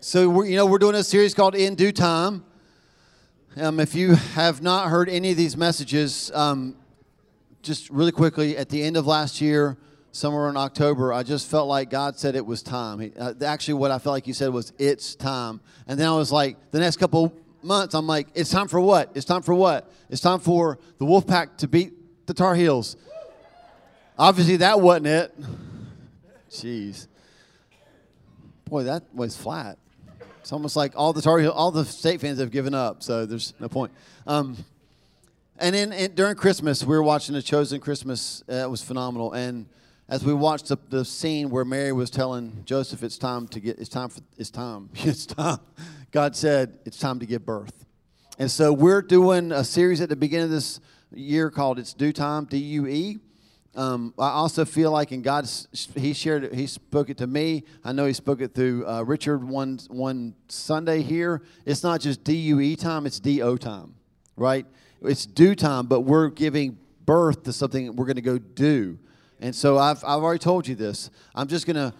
So we're, you know we're doing a series called In Due Time. Um, if you have not heard any of these messages, um, just really quickly, at the end of last year, somewhere in October, I just felt like God said it was time. He, uh, actually, what I felt like He said was it's time. And then I was like, the next couple months, I'm like, it's time for what? It's time for what? It's time for the Wolfpack to beat the Tar Heels. Obviously, that wasn't it. Jeez. Boy, that was flat. It's almost like all the Tar Heel, all the state fans have given up, so there's no point. Um, and then and during Christmas, we were watching the Chosen Christmas. Uh, it was phenomenal. And as we watched the, the scene where Mary was telling Joseph, "It's time to get. It's time for. It's time. It's time." God said, "It's time to give birth." And so we're doing a series at the beginning of this year called "It's Due Time." D U E. Um, I also feel like in God, He shared it, He spoke it to me. I know He spoke it through uh, Richard one, one Sunday here. It's not just DUE time, it's DO time, right? It's due time, but we're giving birth to something we're going to go do. And so I've, I've already told you this. I'm just going to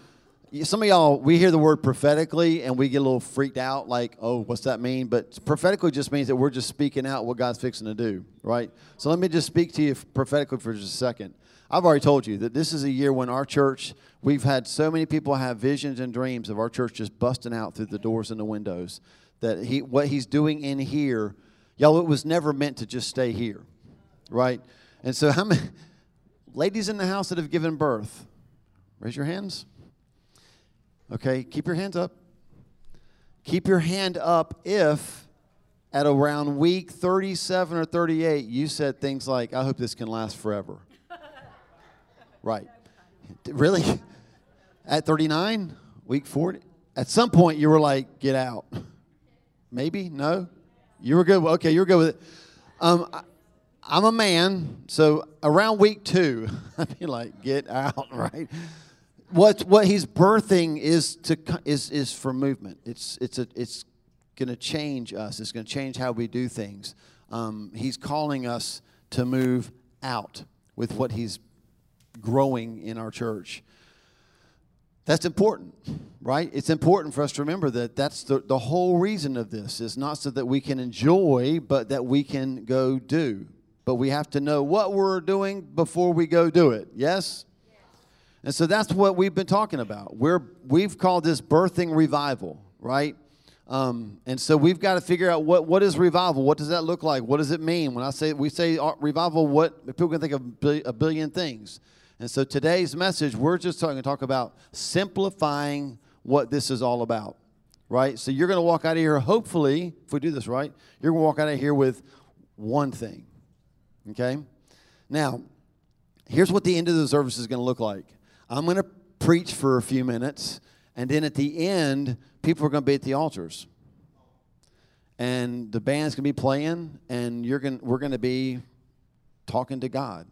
some of y'all we hear the word prophetically and we get a little freaked out like oh what's that mean but prophetically just means that we're just speaking out what god's fixing to do right so let me just speak to you prophetically for just a second I've already told you that this is a year when our church, we've had so many people have visions and dreams of our church just busting out through the doors and the windows. That he, what he's doing in here, y'all, it was never meant to just stay here, right? And so, how many ladies in the house that have given birth? Raise your hands. Okay, keep your hands up. Keep your hand up if at around week 37 or 38 you said things like, I hope this can last forever. Right. Really? At 39, week 40? At some point, you were like, get out. Maybe? No? You were good. Okay, you were good with it. Um, I, am a man, so around week two, I'd be like, get out, right? What, what he's birthing is, to, is, is for movement. It's, it's, a, it's going to change us, it's going to change how we do things. Um, he's calling us to move out with what he's growing in our church. That's important, right? It's important for us to remember that that's the, the whole reason of this is not so that we can enjoy, but that we can go do. But we have to know what we're doing before we go do it. Yes? And so that's what we've been talking about. We're, we've called this birthing revival, right? Um, and so we've got to figure out what, what is revival? What does that look like? What does it mean? When I say we say uh, revival, what people can think of a billion things. And so today's message, we're just talking to talk about simplifying what this is all about. Right? So you're going to walk out of here, hopefully, if we do this right, you're going to walk out of here with one thing. Okay? Now, here's what the end of the service is going to look like. I'm going to preach for a few minutes, and then at the end, people are going to be at the altars. And the band's going to be playing, and you're going, we're going to be talking to God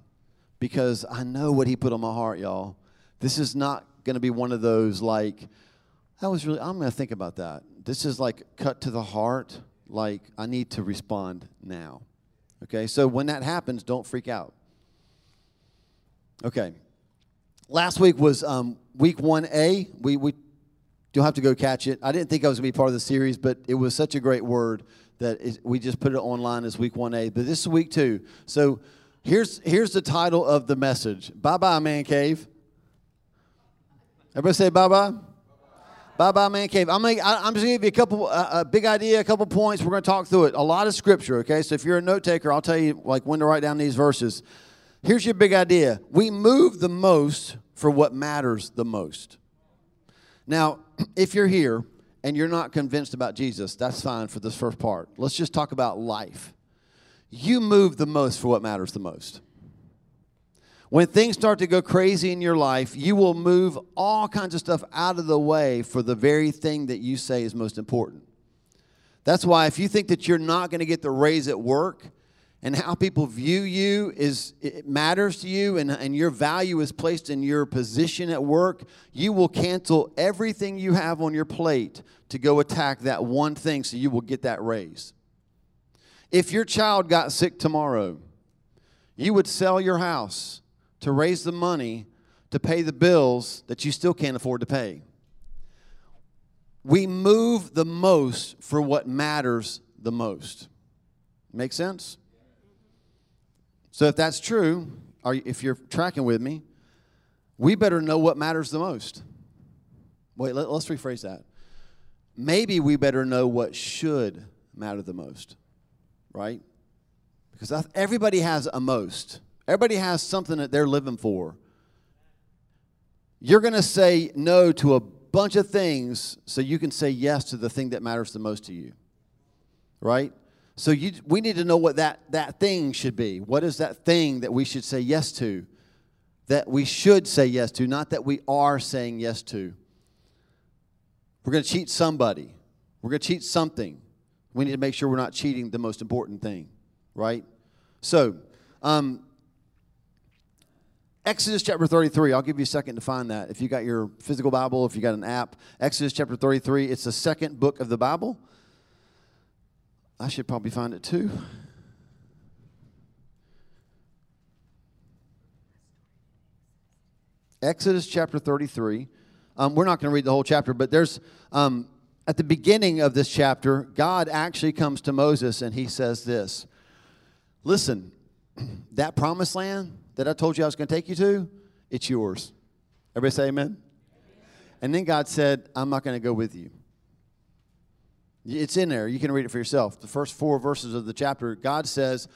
because I know what he put on my heart, y'all. This is not going to be one of those like, that was really, I'm going to think about that. This is like cut to the heart, like, I need to respond now. Okay, so when that happens, don't freak out. Okay, last week was um, week 1A. We, we, you'll have to go catch it. I didn't think I was going to be part of the series, but it was such a great word that we just put it online as week 1A. But this is week two. So, Here's, here's the title of the message Bye bye, man cave. Everybody say bye bye. Bye bye, man cave. I'm, gonna, I'm just going to give you a couple, uh, a big idea, a couple points. We're going to talk through it. A lot of scripture, okay? So if you're a note taker, I'll tell you like when to write down these verses. Here's your big idea we move the most for what matters the most. Now, if you're here and you're not convinced about Jesus, that's fine for this first part. Let's just talk about life you move the most for what matters the most. When things start to go crazy in your life, you will move all kinds of stuff out of the way for the very thing that you say is most important. That's why if you think that you're not going to get the raise at work and how people view you is it matters to you and, and your value is placed in your position at work, you will cancel everything you have on your plate to go attack that one thing so you will get that raise. If your child got sick tomorrow, you would sell your house to raise the money to pay the bills that you still can't afford to pay. we move the most for what matters the most. Make sense? So if that's true, or if you're tracking with me, we better know what matters the most. Wait, let, us rephrase that. Maybe we better know what should matter the most, right? Because everybody has a most. Everybody has something that they're living for. You're going to say no to a bunch of things so you can say yes to the thing that matters the most to you, right? So you, we need to know what that, that thing should be. What is that thing that we should say yes to? That we should say yes to, not that we are saying yes to. We're going to cheat somebody. We're going to cheat something. We need to make sure we're not cheating the most important thing, right? So, um, Exodus chapter 33. I'll give you a second to find that. If you got your physical Bible, if you got an app, Exodus chapter 33, it's the second book of the Bible. I should probably find it too. Exodus chapter 33. Um, we're not going to read the whole chapter, but there's um, at the beginning of this chapter, God actually comes to Moses and he says this Listen, that promised land that I told you I was going to take you to, it's yours. Everybody say amen? And then God said, I'm not going to go with you. It's in there. You can read it for yourself. The first four verses of the chapter, God says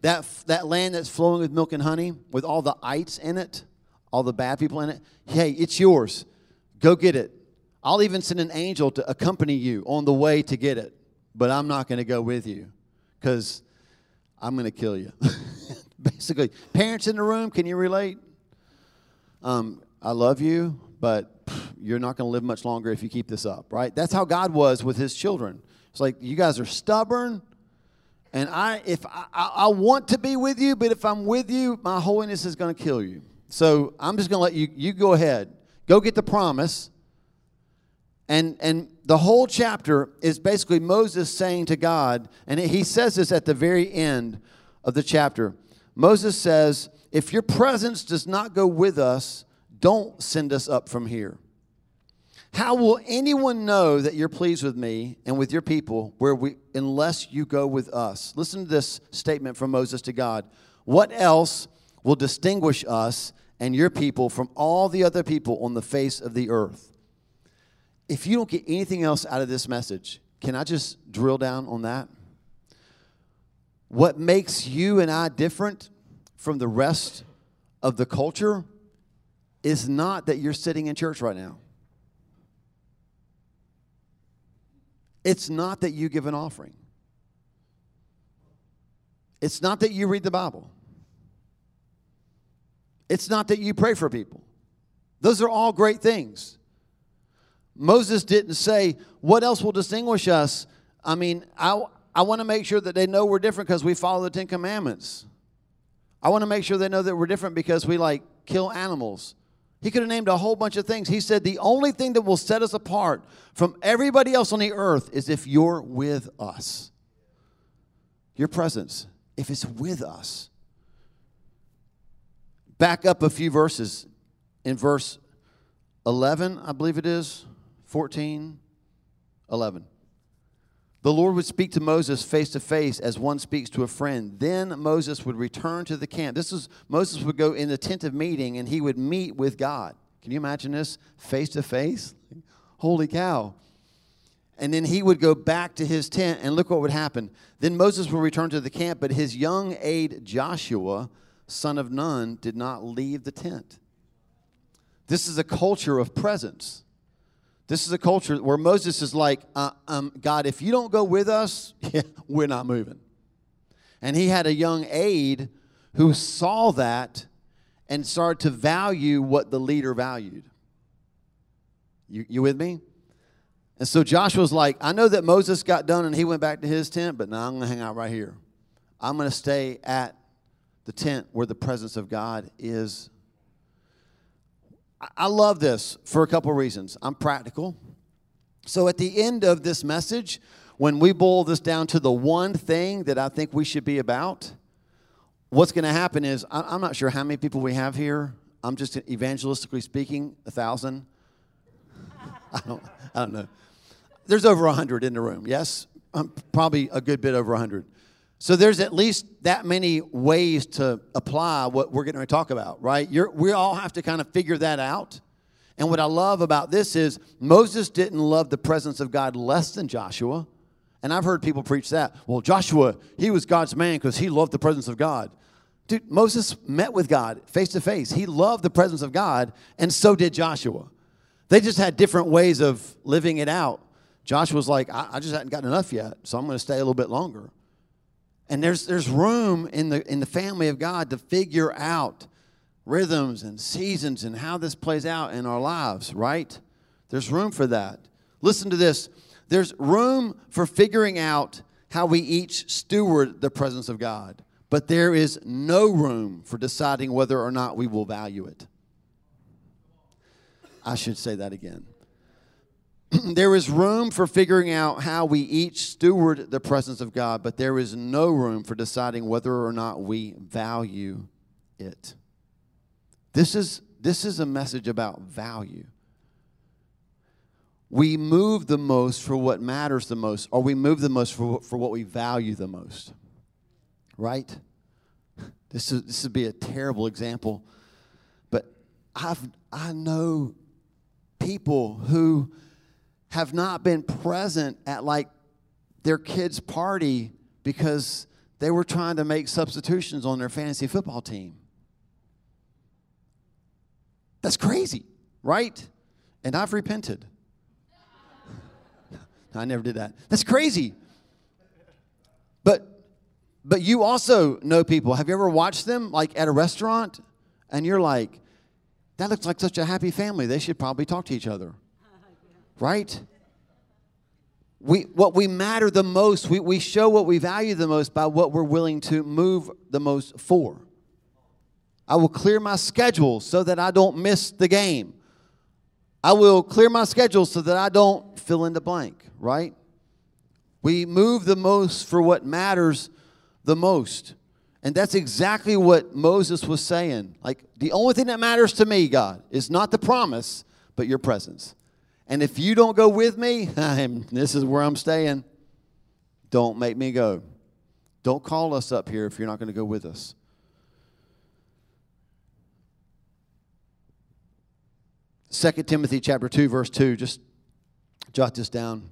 that that land that's flowing with milk and honey, with all the ites in it, all the bad people in it, hey, it's yours. Go get it. I'll even send an angel to accompany you on the way to get it, but I'm not going to go with you because I'm going to kill you. Basically, parents in the room, can you relate? Um, I love you, but you're not going to live much longer if you keep this up, right? That's how God was with his children. It's like, you guys are stubborn. And I, if I, I want to be with you, but if I'm with you, my holiness is going to kill you. So I'm just going to let you, you go ahead. Go get the promise. And, and the whole chapter is basically Moses saying to God, and he says this at the very end of the chapter. Moses says, If your presence does not go with us, don't send us up from here. How will anyone know that you're pleased with me and with your people where we unless you go with us? Listen to this statement from Moses to God. What else will distinguish us and your people from all the other people on the face of the earth? If you don't get anything else out of this message, can I just drill down on that? What makes you and I different from the rest of the culture is not that you're sitting in church right now. It's not that you give an offering. It's not that you read the Bible. It's not that you pray for people. Those are all great things. Moses didn't say, What else will distinguish us? I mean, I, I want to make sure that they know we're different because we follow the Ten Commandments. I want to make sure they know that we're different because we like kill animals. He could have named a whole bunch of things. He said the only thing that will set us apart from everybody else on the earth is if you're with us. Your presence, if it's with us. Back up a few verses. In verse 11, I believe it is, 14, 11. The Lord would speak to Moses face to face as one speaks to a friend. Then Moses would return to the camp. This is Moses would go in the tent of meeting and he would meet with God. Can you imagine this? Face to face? Holy cow. And then he would go back to his tent, and look what would happen. Then Moses would return to the camp, but his young aide Joshua, son of Nun, did not leave the tent. This is a culture of presence. This is a culture where Moses is like, uh, um, God, if you don't go with us, we're not moving. And he had a young aide who saw that and started to value what the leader valued. You, you with me? And so Joshua's like, I know that Moses got done and he went back to his tent, but now I'm going to hang out right here. I'm going to stay at the tent where the presence of God is I love this for a couple reasons. I'm practical. So at the end of this message, when we boil this down to the one thing that I think we should be about, what's going to happen is I'm not sure how many people we have here. I'm just evangelistically speaking, a thousand. I don't, I don't know. there's over a 100 in the room, yes? Um, probably a good bit over a 100. So there's at least that many ways to apply what we're going to talk about, right? You're, we all have to kind of figure that out. And what I love about this is Moses didn't love the presence of God less than Joshua. And I've heard people preach that. Well, Joshua, he was God's man because he loved the presence of God. Dude, Moses met with God face to face. He loved the presence of God, and so did Joshua. They just had different ways of living it out. Joshua's like, I, I just hadn't gotten enough yet, so I'm going to stay a little bit longer. And there's, there's room in the, in the family of God to figure out rhythms and seasons and how this plays out in our lives, right? There's room for that. Listen to this there's room for figuring out how we each steward the presence of God, but there is no room for deciding whether or not we will value it. I should say that again. there is room for figuring out how we each steward the presence of God, but there is no room for deciding whether or not we value it. This is, this is a message about value. We move the most for what matters the most, or we move the most for, for what we value the most. Right? This, is, this would be a terrible example, but I've, I know people who have not been present at like their kids' party because they were trying to make substitutions on their fantasy football team. That's crazy, right? And I've repented. I never did that. That's crazy. But but you also know people. Have you ever watched them like at a restaurant and you're like, that looks like such a happy family. They should probably talk to each other. Right? We, what we matter the most, we, we show what we value the most by what we're willing to move the most for. I will clear my schedule so that I don't miss the game. I will clear my schedule so that I don't fill in the blank, right? We move the most for what matters the most. And that's exactly what Moses was saying. Like, the only thing that matters to me, God, is not the promise, but your presence. And if you don't go with me, this is where I'm staying. Don't make me go. Don't call us up here if you're not going to go with us. Second Timothy chapter 2 verse 2 just jot this down.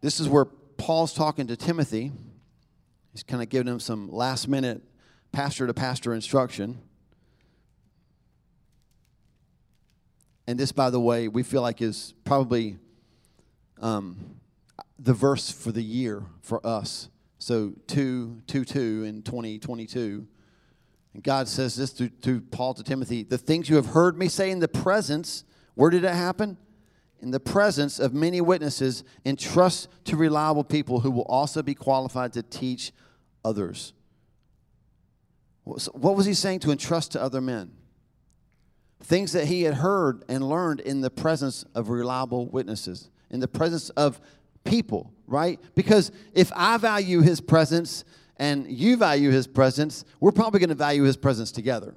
This is where Paul's talking to Timothy. He's kind of giving him some last minute pastor to pastor instruction. And this, by the way, we feel like is probably um, the verse for the year for us. So 2 2 2 in 2022. And God says this to, to Paul to Timothy the things you have heard me say in the presence, where did it happen? In the presence of many witnesses, entrust to reliable people who will also be qualified to teach others. What was he saying to entrust to other men? Things that he had heard and learned in the presence of reliable witnesses, in the presence of people, right? Because if I value his presence and you value his presence, we're probably going to value his presence together.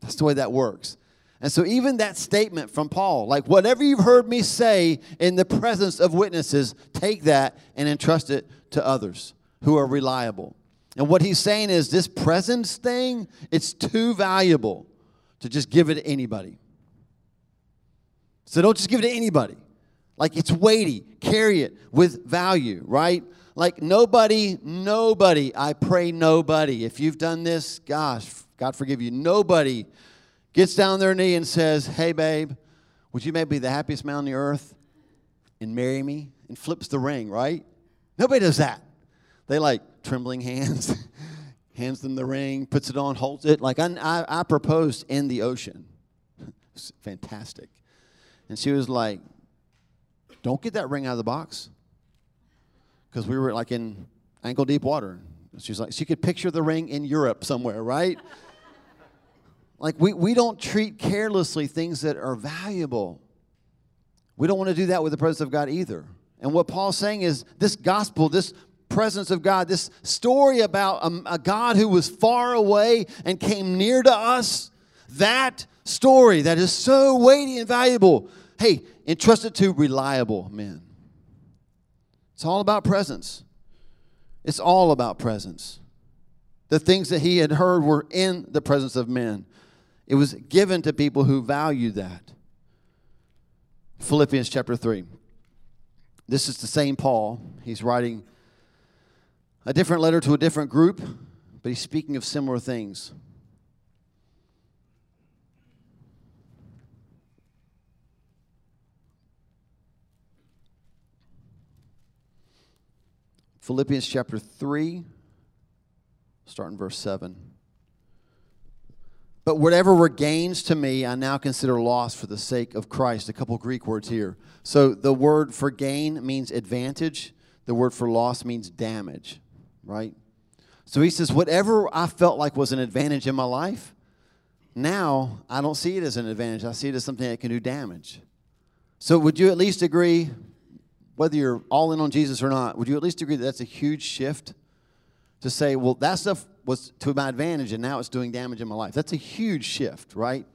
That's the way that works. And so, even that statement from Paul, like, whatever you've heard me say in the presence of witnesses, take that and entrust it to others who are reliable. And what he's saying is, this presence thing, it's too valuable to just give it to anybody. So don't just give it to anybody. Like it's weighty, carry it with value, right? Like nobody, nobody, I pray nobody. If you've done this, gosh, God forgive you. Nobody gets down their knee and says, Hey, babe, would you maybe be the happiest man on the earth and marry me? And flips the ring, right? Nobody does that. They like trembling hands. hands them the ring, puts it on, holds it. Like I, I, I proposed in the ocean. it's fantastic. And she was like, don't get that ring out of the box. Because we were like in ankle deep water. She's like, she could picture the ring in Europe somewhere, right? like we, we don't treat carelessly things that are valuable. We don't want to do that with the presence of God either. And what Paul's saying is this gospel, this presence of God, this story about a, a God who was far away and came near to us, that story that is so weighty and valuable. Hey, entrust it to reliable men. It's all about presence. It's all about presence. The things that he had heard were in the presence of men. It was given to people who valued that. Philippians chapter 3. This is the same Paul. He's writing a different letter to a different group, but he's speaking of similar things. Philippians chapter 3, starting verse 7. But whatever were gains to me, I now consider loss for the sake of Christ. A couple Greek words here. So the word for gain means advantage, the word for loss means damage, right? So he says, whatever I felt like was an advantage in my life, now I don't see it as an advantage. I see it as something that can do damage. So would you at least agree, whether you're all in on Jesus or not, would you at least agree that that's a huge shift to say, well, that stuff was to my advantage and now it's doing damage in my life. That's a huge shift, right?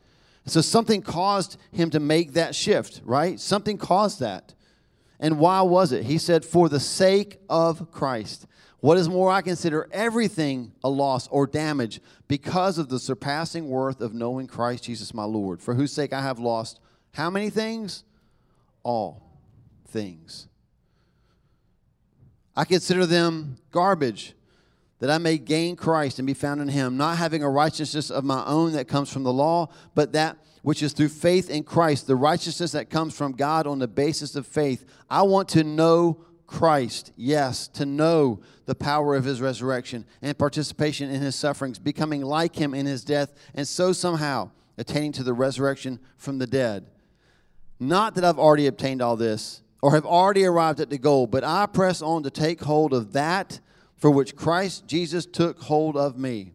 So something caused him to make that shift, right? Something caused that. And why was it? He said, for the sake of Christ. What is more, I consider everything a loss or damage because of the surpassing worth of knowing Christ Jesus my Lord, for whose sake I have lost how many things? All things. I consider them garbage that I may gain Christ and be found in him, not having a righteousness of my own that comes from the law, but that which is through faith in Christ, the righteousness that comes from God on the basis of faith. I want to know Christ, yes, to know the power of his resurrection and participation in his sufferings, becoming like him in his death, and so somehow attaining to the resurrection from the dead. Not that I've already obtained all this or have already arrived at the goal, but I press on to take hold of that for which Christ Jesus took hold of me.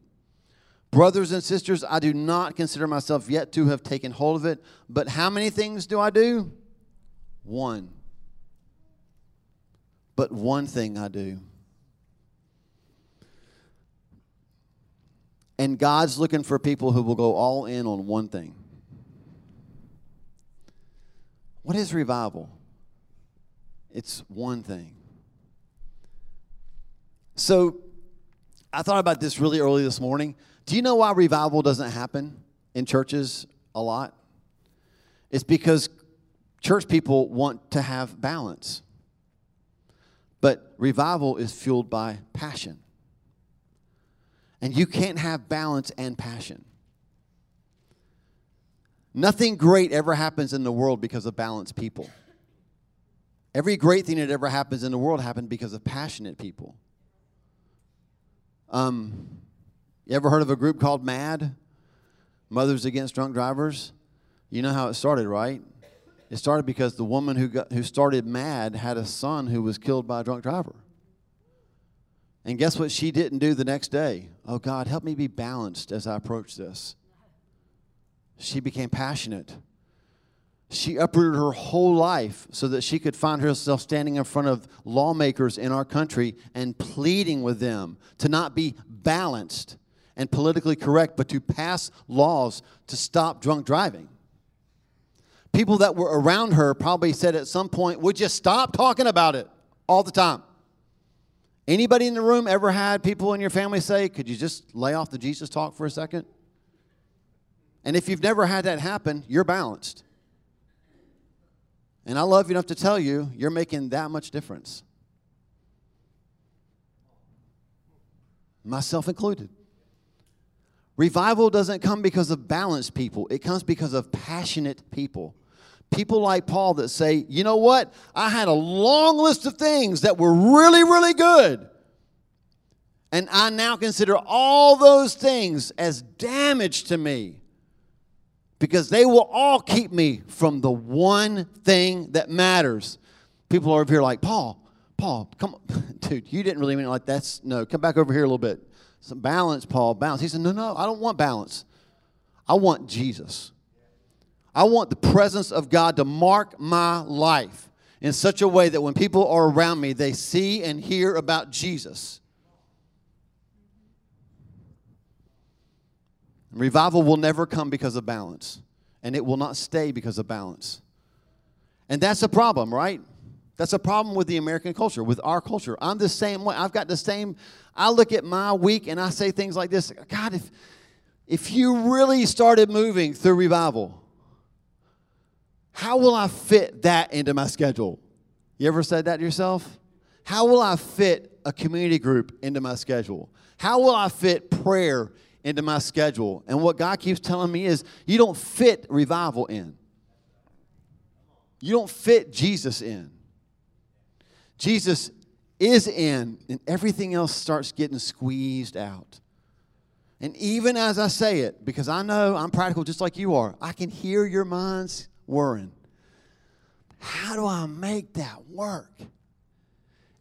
Brothers and sisters, I do not consider myself yet to have taken hold of it, but how many things do I do? One. But one thing I do. And God's looking for people who will go all in on one thing. What is revival? It's one thing. So I thought about this really early this morning. Do you know why revival doesn't happen in churches a lot? It's because church people want to have balance. But revival is fueled by passion. And you can't have balance and passion. Nothing great ever happens in the world because of balanced people. Every great thing that ever happens in the world happened because of passionate people. Um, you ever heard of a group called MADD? Mothers Against Drunk Drivers? You know how it started, right? It started because the woman who, got, who started MADD had a son who was killed by a drunk driver. And guess what she didn't do the next day? Oh, God, help me be balanced as I approach this. She became passionate she uprooted her whole life so that she could find herself standing in front of lawmakers in our country and pleading with them to not be balanced and politically correct, but to pass laws to stop drunk driving. People that were around her probably said at some point, Would you stop talking about it all the time? Anybody in the room ever had people in your family say, Could you just lay off the Jesus talk for a second? And if you've never had that happen, you're balanced. And I love you enough to tell you, you're making that much difference. Myself included. Revival doesn't come because of balanced people, it comes because of passionate people. People like Paul that say, you know what? I had a long list of things that were really, really good. And I now consider all those things as damage to me because they will all keep me from the one thing that matters. People are over here like, Paul, Paul, come on. Dude, you didn't really mean it like that's no, come back over here a little bit. Some balance, Paul, balance. He said, No, no, I don't want balance. I want Jesus. I want the presence of God to mark my life in such a way that when people are around me, they see and hear about Jesus. Revival will never come because of balance, and it will not stay because of balance. And that's a problem, right? That's a problem with the American culture, with our culture. I'm the same way. I've got the same. I look at my week and I say things like this God, if, if you really started moving through revival, how will I fit that into my schedule? You ever said that to yourself? How will I fit a community group into my schedule? How will I fit prayer into my schedule? And what God keeps telling me is you don't fit revival in. You don't fit Jesus in. Jesus is in, and everything else starts getting squeezed out. And even as I say it, because I know I'm practical just like you are, I can hear your minds whirring. How do I make that work?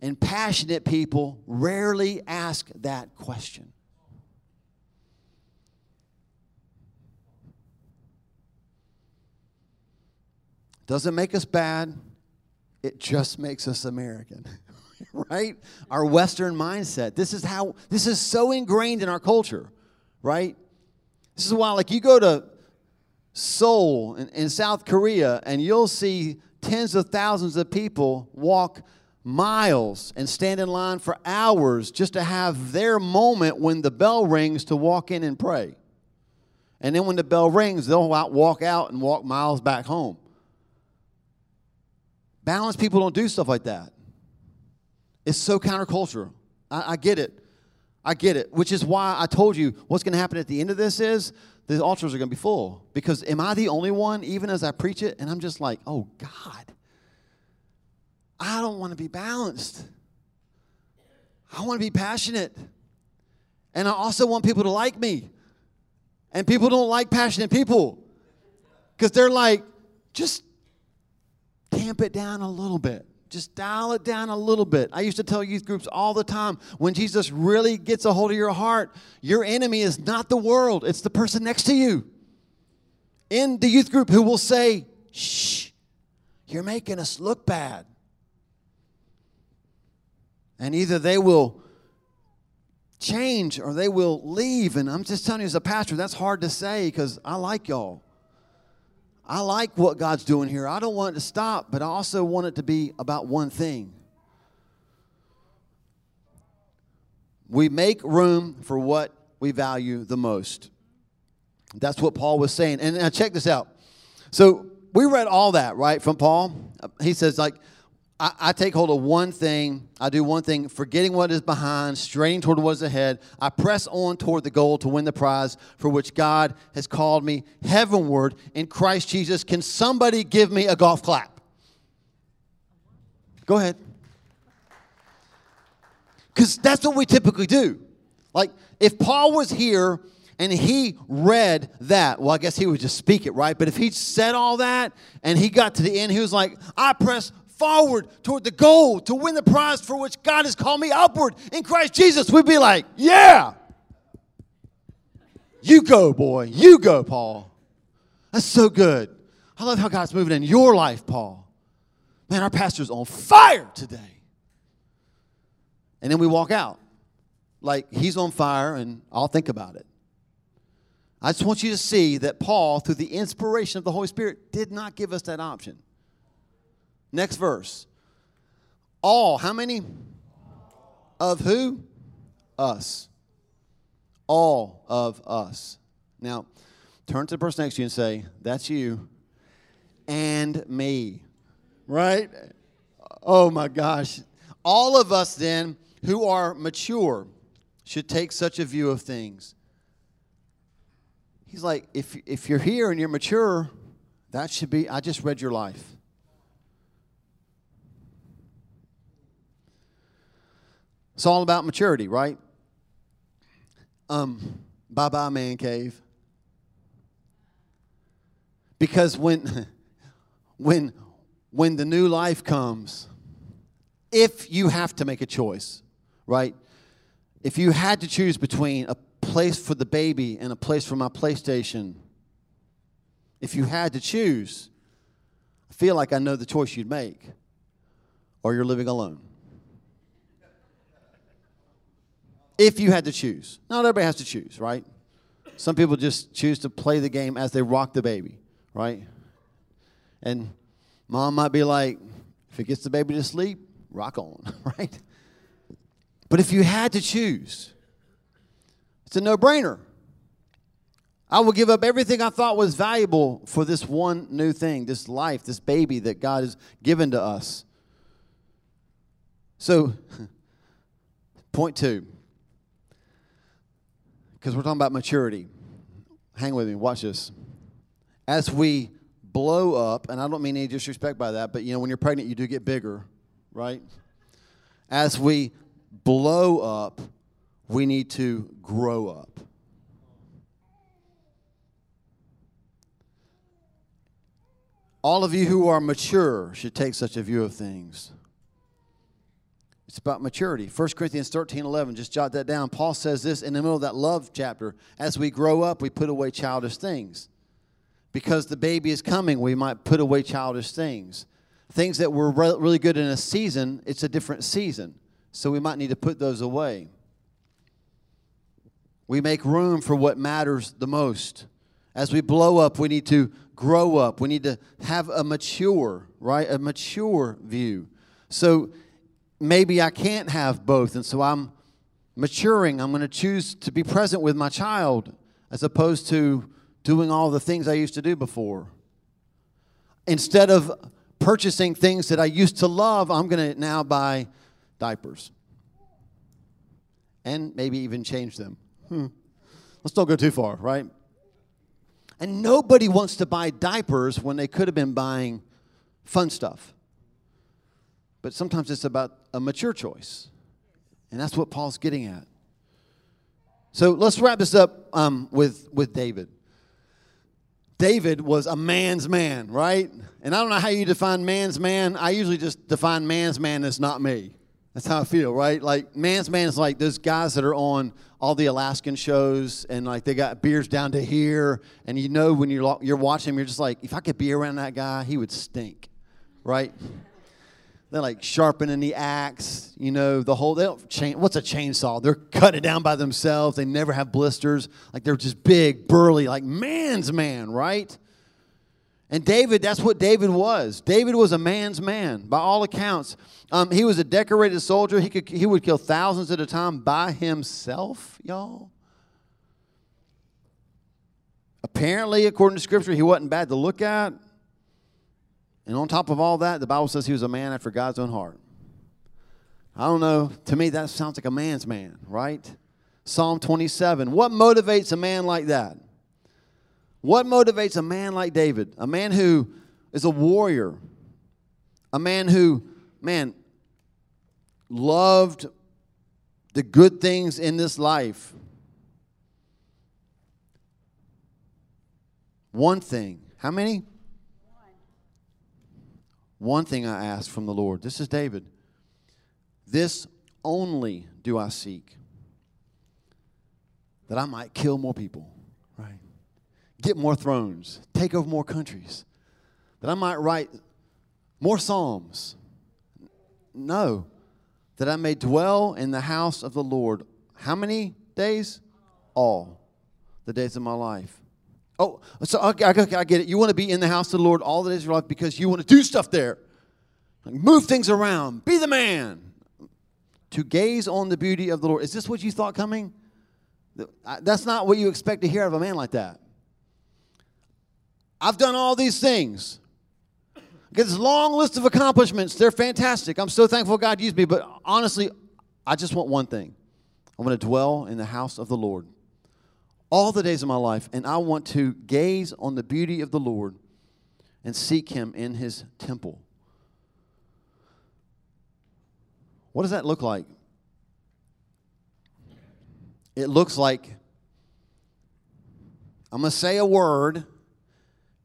And passionate people rarely ask that question. Doesn't make us bad, it just makes us American. right? Our Western mindset. This is how, this is so ingrained in our culture, right? This is why, like, you go to Seoul in, in South Korea and you'll see tens of thousands of people walk miles and stand in line for hours just to have their moment when the bell rings to walk in and pray. And then when the bell rings, they'll out, walk out and walk miles back home. Balanced people don't do stuff like that. It's so countercultural. I, I get it. I get it. Which is why I told you what's going to happen at the end of this is the altars are going to be full. Because am I the only one, even as I preach it, and I'm just like, oh God, I don't want to be balanced. I want to be passionate. And I also want people to like me. And people don't like passionate people because they're like, just tamp it down a little bit. Just dial it down a little bit. I used to tell youth groups all the time when Jesus really gets a hold of your heart, your enemy is not the world, it's the person next to you. In the youth group who will say, Shh, you're making us look bad. And either they will change or they will leave. And I'm just telling you, as a pastor, that's hard to say because I like y'all. I like what God's doing here. I don't want it to stop, but I also want it to be about one thing. We make room for what we value the most. That's what Paul was saying. And now check this out. So we read all that, right, from Paul. He says, like, I, I, take hold of one thing. I do one thing, forgetting what is behind, straining toward what is ahead. I press on toward the goal to win the prize for which God has called me heavenward in Christ Jesus. Can somebody give me a golf clap? Go ahead. Because that's what we typically do. Like, if Paul was here and he read that, well, I guess he would just speak it, right? But if he said all that and he got to the end, he was like, I press forward toward the goal to win the prize for which God has called me upward in Christ Jesus, we'd be like, yeah. You go, boy. You go, Paul. That's so good. I love how God's moving in your life, Paul. Man, our pastor's on fire today. And then we walk out like he's on fire, and I'll think about it. I just want you to see that Paul, through the inspiration of the Holy Spirit, did not give us that option. Next verse. All, how many? Of who? Us. All of us. Now, turn to the person next to you and say, That's you and me. Right? Oh my gosh. All of us then who are mature should take such a view of things. He's like, if, if you're here and you're mature, that should be, I just read your life. It's all about maturity, right? Um, bye bye, man cave. Because when, when, when the new life comes, if you have to make a choice, right? If you had to choose between a place for the baby and a place for my PlayStation, if you had to choose, I feel like I know the choice you'd make, or you're living alone. If you had to choose. Not everybody has to choose, right? Some people just choose to play the game as they rock the baby, right? And mom might be like, if it gets the baby to sleep, rock on, right? But if you had to choose, it's a no brainer. I will give up everything I thought was valuable for this one new thing, this life, this baby that God has given to us. So, point two, because we're talking about maturity. Hang with me, watch this. As we blow up, and I don't mean any disrespect by that, but you know, when you're pregnant, you do get bigger, right? As we blow up, we need to grow up. All of you who are mature should take such a view of things. It's about maturity. 1 Corinthians 13 11, just jot that down. Paul says this in the middle of that love chapter. As we grow up, we put away childish things. Because the baby is coming, we might put away childish things. Things that were re- really good in a season, it's a different season. So we might need to put those away. We make room for what matters the most. As we blow up, we need to grow up. We need to have a mature, right? A mature view. So maybe I can't have both. And so I'm maturing. I'm going to choose to be present with my child as opposed to doing all the things I used to do before. Instead of purchasing things that I used to love, I'm going to now buy diapers and maybe even change them. Hmm. Let's don't go too far, right? And nobody wants to buy diapers when they could have been buying fun stuff. But sometimes it's about a mature choice. And that's what Paul's getting at. So let's wrap this up um, with, with David. David was a man's man, right? And I don't know how you define man's man. I usually just define man's man as not me. That's how I feel, right? Like man's man is like those guys that are on all the Alaskan shows, and like they got beards down to here, and you know when you're you're watching them, you're just like, if I could be around that guy, he would stink, right? They're like sharpening the axe, you know, the whole. They don't chain. What's a chainsaw? They're cutting it down by themselves. They never have blisters. Like they're just big, burly, like man's man, right? And David, that's what David was. David was a man's man, by all accounts. Um, he was a decorated soldier. He, could, he would kill thousands at a time by himself, y'all. Apparently, according to Scripture, he wasn't bad to look at. And on top of all that, the Bible says he was a man after God's own heart. I don't know. To me, that sounds like a man's man, right? Psalm 27. What motivates a man like that? What motivates a man like David? A man who is a warrior. A man who, man, loved the good things in this life. One thing. How many? One thing I ask from the Lord. This is David. This only do I seek that I might kill more people right? get more thrones, take over more countries, that I might write more Psalms. No, that I may dwell in the house of the Lord. How many days? All the days of my life. Oh, so I, get it. You want to be in the house of the Lord all the days of your life because you want to do stuff there. move things around. Be the man. To gaze on the beauty of the Lord. Is this what you thought coming? That's not what you expect to hear of a man like that. I've done all these things. I Get this long list of accomplishments. They're fantastic. I'm so thankful God used me. But honestly, I just want one thing. I want to dwell in the house of the Lord all the days of my life, and I want to gaze on the beauty of the Lord and seek Him in His temple. What does that look like? It looks like I'm going to say a word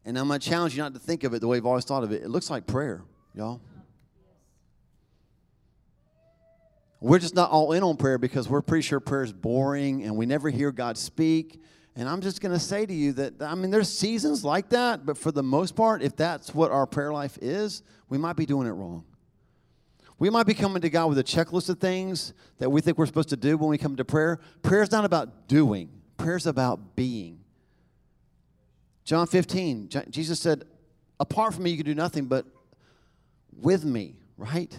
and I'm going to challenge you not to think of it the way you've always thought of it. It looks like prayer, y'all. We're just not all in on prayer because we're pretty sure prayer is boring and we never hear God speak. And I'm just going to say to you that, I mean, there's seasons like that, but for the most part, if that's what our prayer life is, we might be doing it wrong. We might be coming to God with a checklist of things that we think we're supposed to do when we come to prayer. Prayer is not about doing, prayer is about being. John 15, Jesus said, Apart from me, you can do nothing, but with me, right?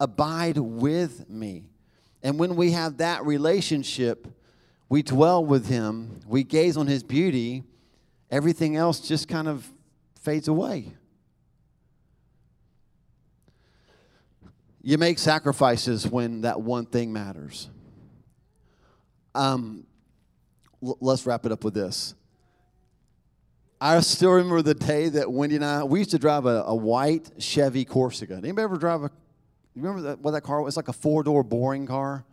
Abide with me. And when we have that relationship, we dwell with him, we gaze on his beauty, everything else just kind of fades away. You make sacrifices when that one thing matters. Um, l- let's wrap it up with this. I still remember the day that Wendy and I we used to drive a, a white Chevy Corsica. Anybody ever drive a? You remember that, what that car was? It's like a four door boring car.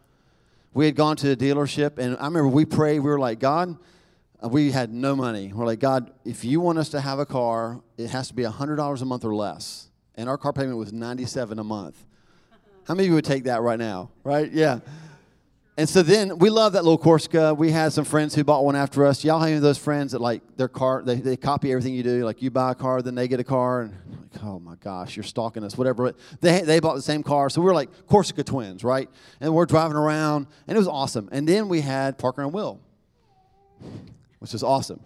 We had gone to the dealership, and I remember we prayed. We were like, God, uh, we had no money. We're like, God, if you want us to have a car, it has to be hundred dollars a month or less. And our car payment was ninety seven a month. How many of you would take that right now? Right? Yeah. And so then we love that little Corsica. We had some friends who bought one after us. Y'all have those friends that like their car, they, they copy everything you do. Like you buy a car, then they get a car. And oh my gosh, you're stalking us, whatever. But They, they bought the same car. So we were like Corsica twins, right? And we're driving around, and it was awesome. And then we had Parker and Will, which was awesome.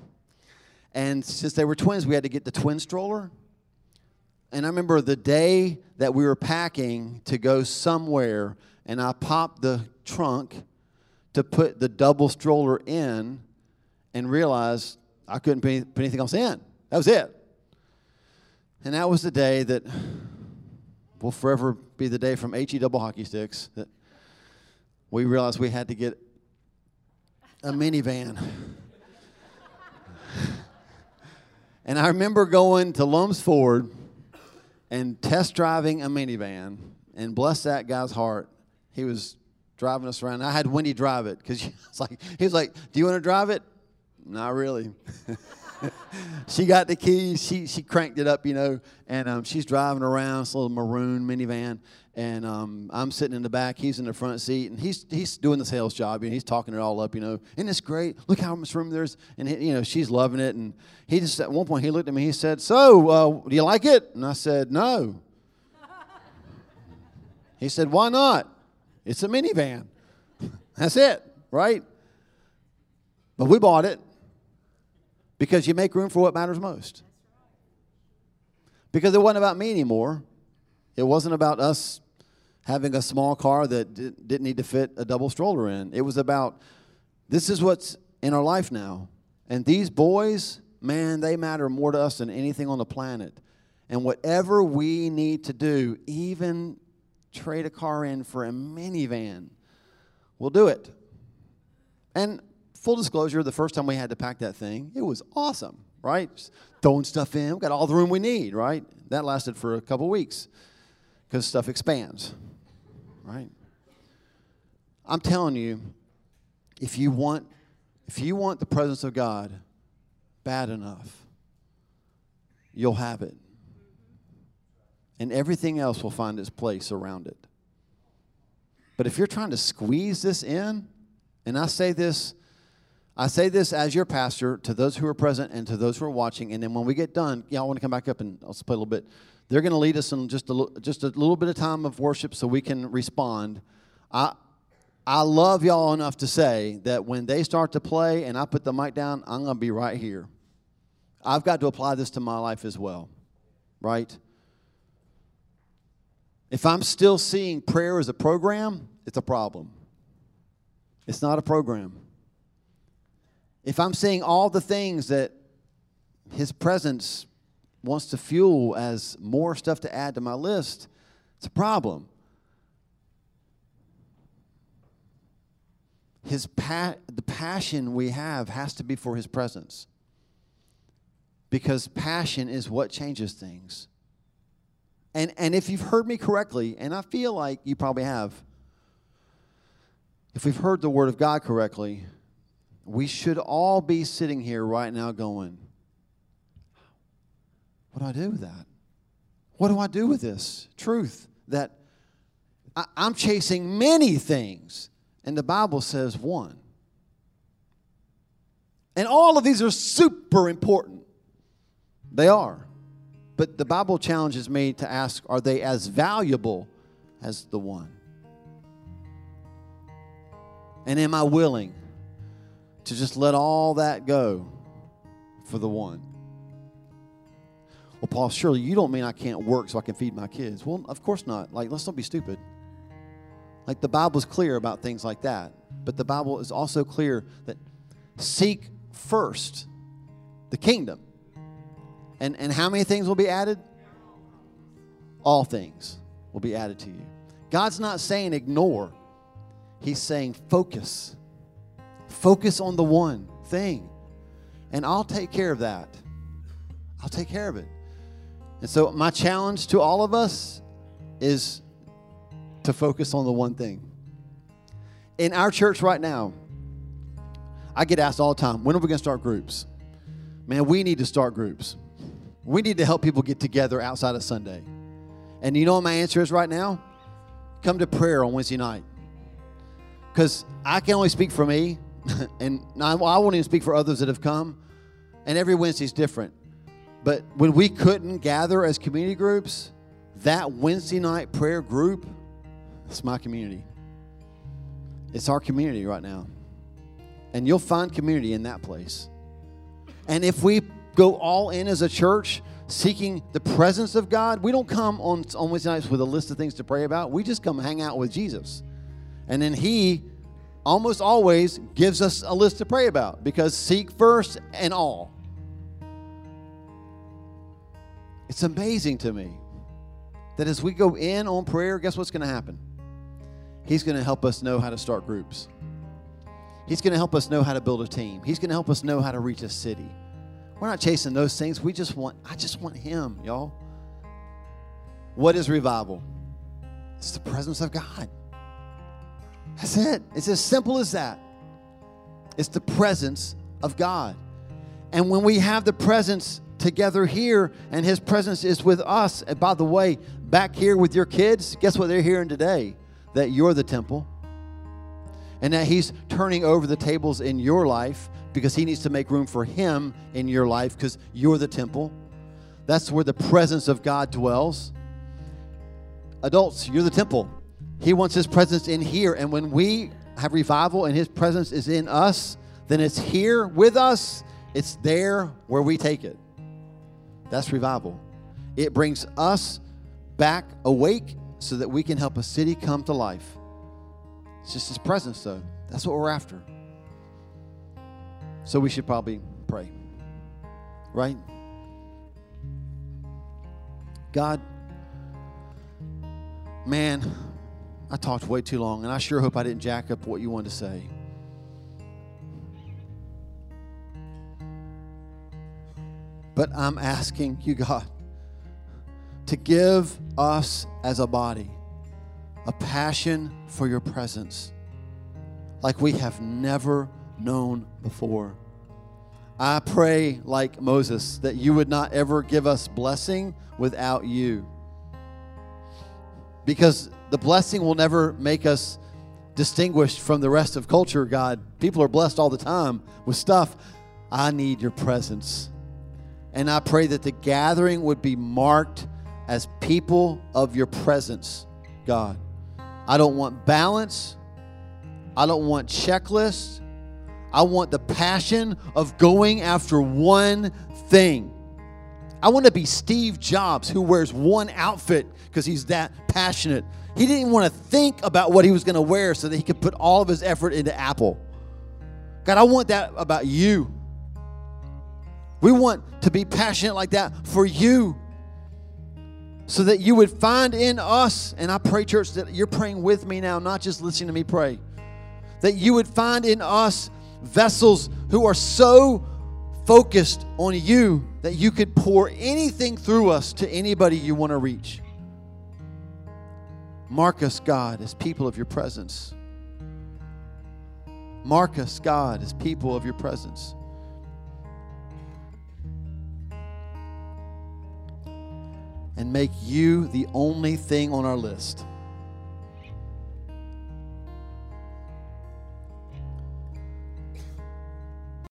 And since they were twins, we had to get the twin stroller. And I remember the day that we were packing to go somewhere, and I popped the trunk to put the double stroller in and realized I couldn't put anything else in. That was it. And that was the day that will forever be the day from HE double hockey sticks that we realized we had to get a minivan. and I remember going to Lums Ford and test driving a minivan, and bless that guy's heart, he was driving us around. I had Wendy drive it because like, he was like, "Do you want to drive it?" Not really. she got the keys. She she cranked it up, you know, and um, she's driving around this little maroon minivan, and um, I'm sitting in the back. He's in the front seat, and he's he's doing the sales job. You know, he's talking it all up. You know, isn't this great? Look how much room there's, and he, you know she's loving it. And he just at one point he looked at me. He said, "So, uh, do you like it?" And I said, "No." he said, "Why not?" It's a minivan. That's it, right? But we bought it because you make room for what matters most. Because it wasn't about me anymore. It wasn't about us having a small car that didn't need to fit a double stroller in. It was about this is what's in our life now. And these boys, man, they matter more to us than anything on the planet. And whatever we need to do, even trade a car in for a minivan, we'll do it. And full disclosure, the first time we had to pack that thing, it was awesome, right? Just throwing stuff in, we got all the room we need, right? That lasted for a couple weeks because stuff expands, right? I'm telling you, if you want, if you want the presence of God bad enough, you'll have it and everything else will find its place around it. But if you're trying to squeeze this in, and I say this, I say this as your pastor to those who are present and to those who are watching, and then when we get done, y'all want to come back up and I'll play a little bit. They're going to lead us in just a, just a little bit of time of worship so we can respond. I, I love y'all enough to say that when they start to play and I put the mic down, I'm going to be right here. I've got to apply this to my life as well, right? If I'm still seeing prayer as a program, it's a problem. It's not a program. If I'm seeing all the things that His presence wants to fuel as more stuff to add to my list, it's a problem. His pa- the passion we have has to be for His presence. Because passion is what changes things. And, and if you've heard me correctly, and I feel like you probably have, if we've heard the Word of God correctly, we should all be sitting here right now going, What do I do with that? What do I do with this truth that I, I'm chasing many things, and the Bible says one? And all of these are super important. They are. But the Bible challenges me to ask are they as valuable as the one? And am I willing to just let all that go for the one. Well, Paul, surely you don't mean I can't work so I can feed my kids. Well, of course not. Like, let's not be stupid. Like, the Bible's clear about things like that. But the Bible is also clear that seek first the kingdom. And, and how many things will be added? All things will be added to you. God's not saying ignore, He's saying focus. Focus on the one thing. And I'll take care of that. I'll take care of it. And so, my challenge to all of us is to focus on the one thing. In our church right now, I get asked all the time, when are we going to start groups? Man, we need to start groups. We need to help people get together outside of Sunday. And you know what my answer is right now? Come to prayer on Wednesday night. Because I can only speak for me, and I, I won't even speak for others that have come. And every Wednesday is different. But when we couldn't gather as community groups, that Wednesday night prayer group, it's my community. It's our community right now. And you'll find community in that place. And if we go all in as a church, seeking the presence of God, we don't come on, on Wednesday nights with a list of things to pray about. We just come hang out with Jesus. And then He almost always gives us a list to pray about because seek first and all. It's amazing to me that as we go in on prayer, guess what's going to happen? He's going to help us know how to start groups. He's going to help us know how to build a team. He's going to help us know how to reach a city. We're not chasing those things. We just want, I just want Him, y'all. What is revival? It's the presence of God. That's it. It's as simple as that. It's the presence of God. And when we have the presence together here and His presence is with us, and by the way, back here with your kids, guess what they're hearing today? That you're the temple and that He's turning over the tables in your life because He needs to make room for Him in your life because you're the temple. That's where the presence of God dwells. Adults, you're the temple. He wants His presence in here. And when we have revival and His presence is in us, then it's here with us, it's there where we take it. That's revival. It brings us back awake so that we can help a city come to life. It's just His presence, though. That's what we're after. So we should probably pray. Right? God, man, I talked way too long, and I sure hope I didn't jack up what you wanted to say. But I'm asking you, God, to give us as a body a passion for your presence like we have never known before. I pray, like Moses, that you would not ever give us blessing without you. Because the blessing will never make us distinguished from the rest of culture, God. People are blessed all the time with stuff. I need your presence. And I pray that the gathering would be marked as people of your presence, God. I don't want balance. I don't want checklists. I want the passion of going after one thing. I want to be Steve Jobs who wears one outfit because he's that passionate. He didn't even want to think about what he was going to wear so that he could put all of his effort into Apple. God, I want that about you. We want to be passionate like that for you so that you would find in us, and I pray, church, that you're praying with me now, not just listening to me pray, that you would find in us vessels who are so focused on you that you could pour anything through us to anybody you want to reach. Mark us, God, as people of your presence. Mark us, God, as people of your presence. And make you the only thing on our list.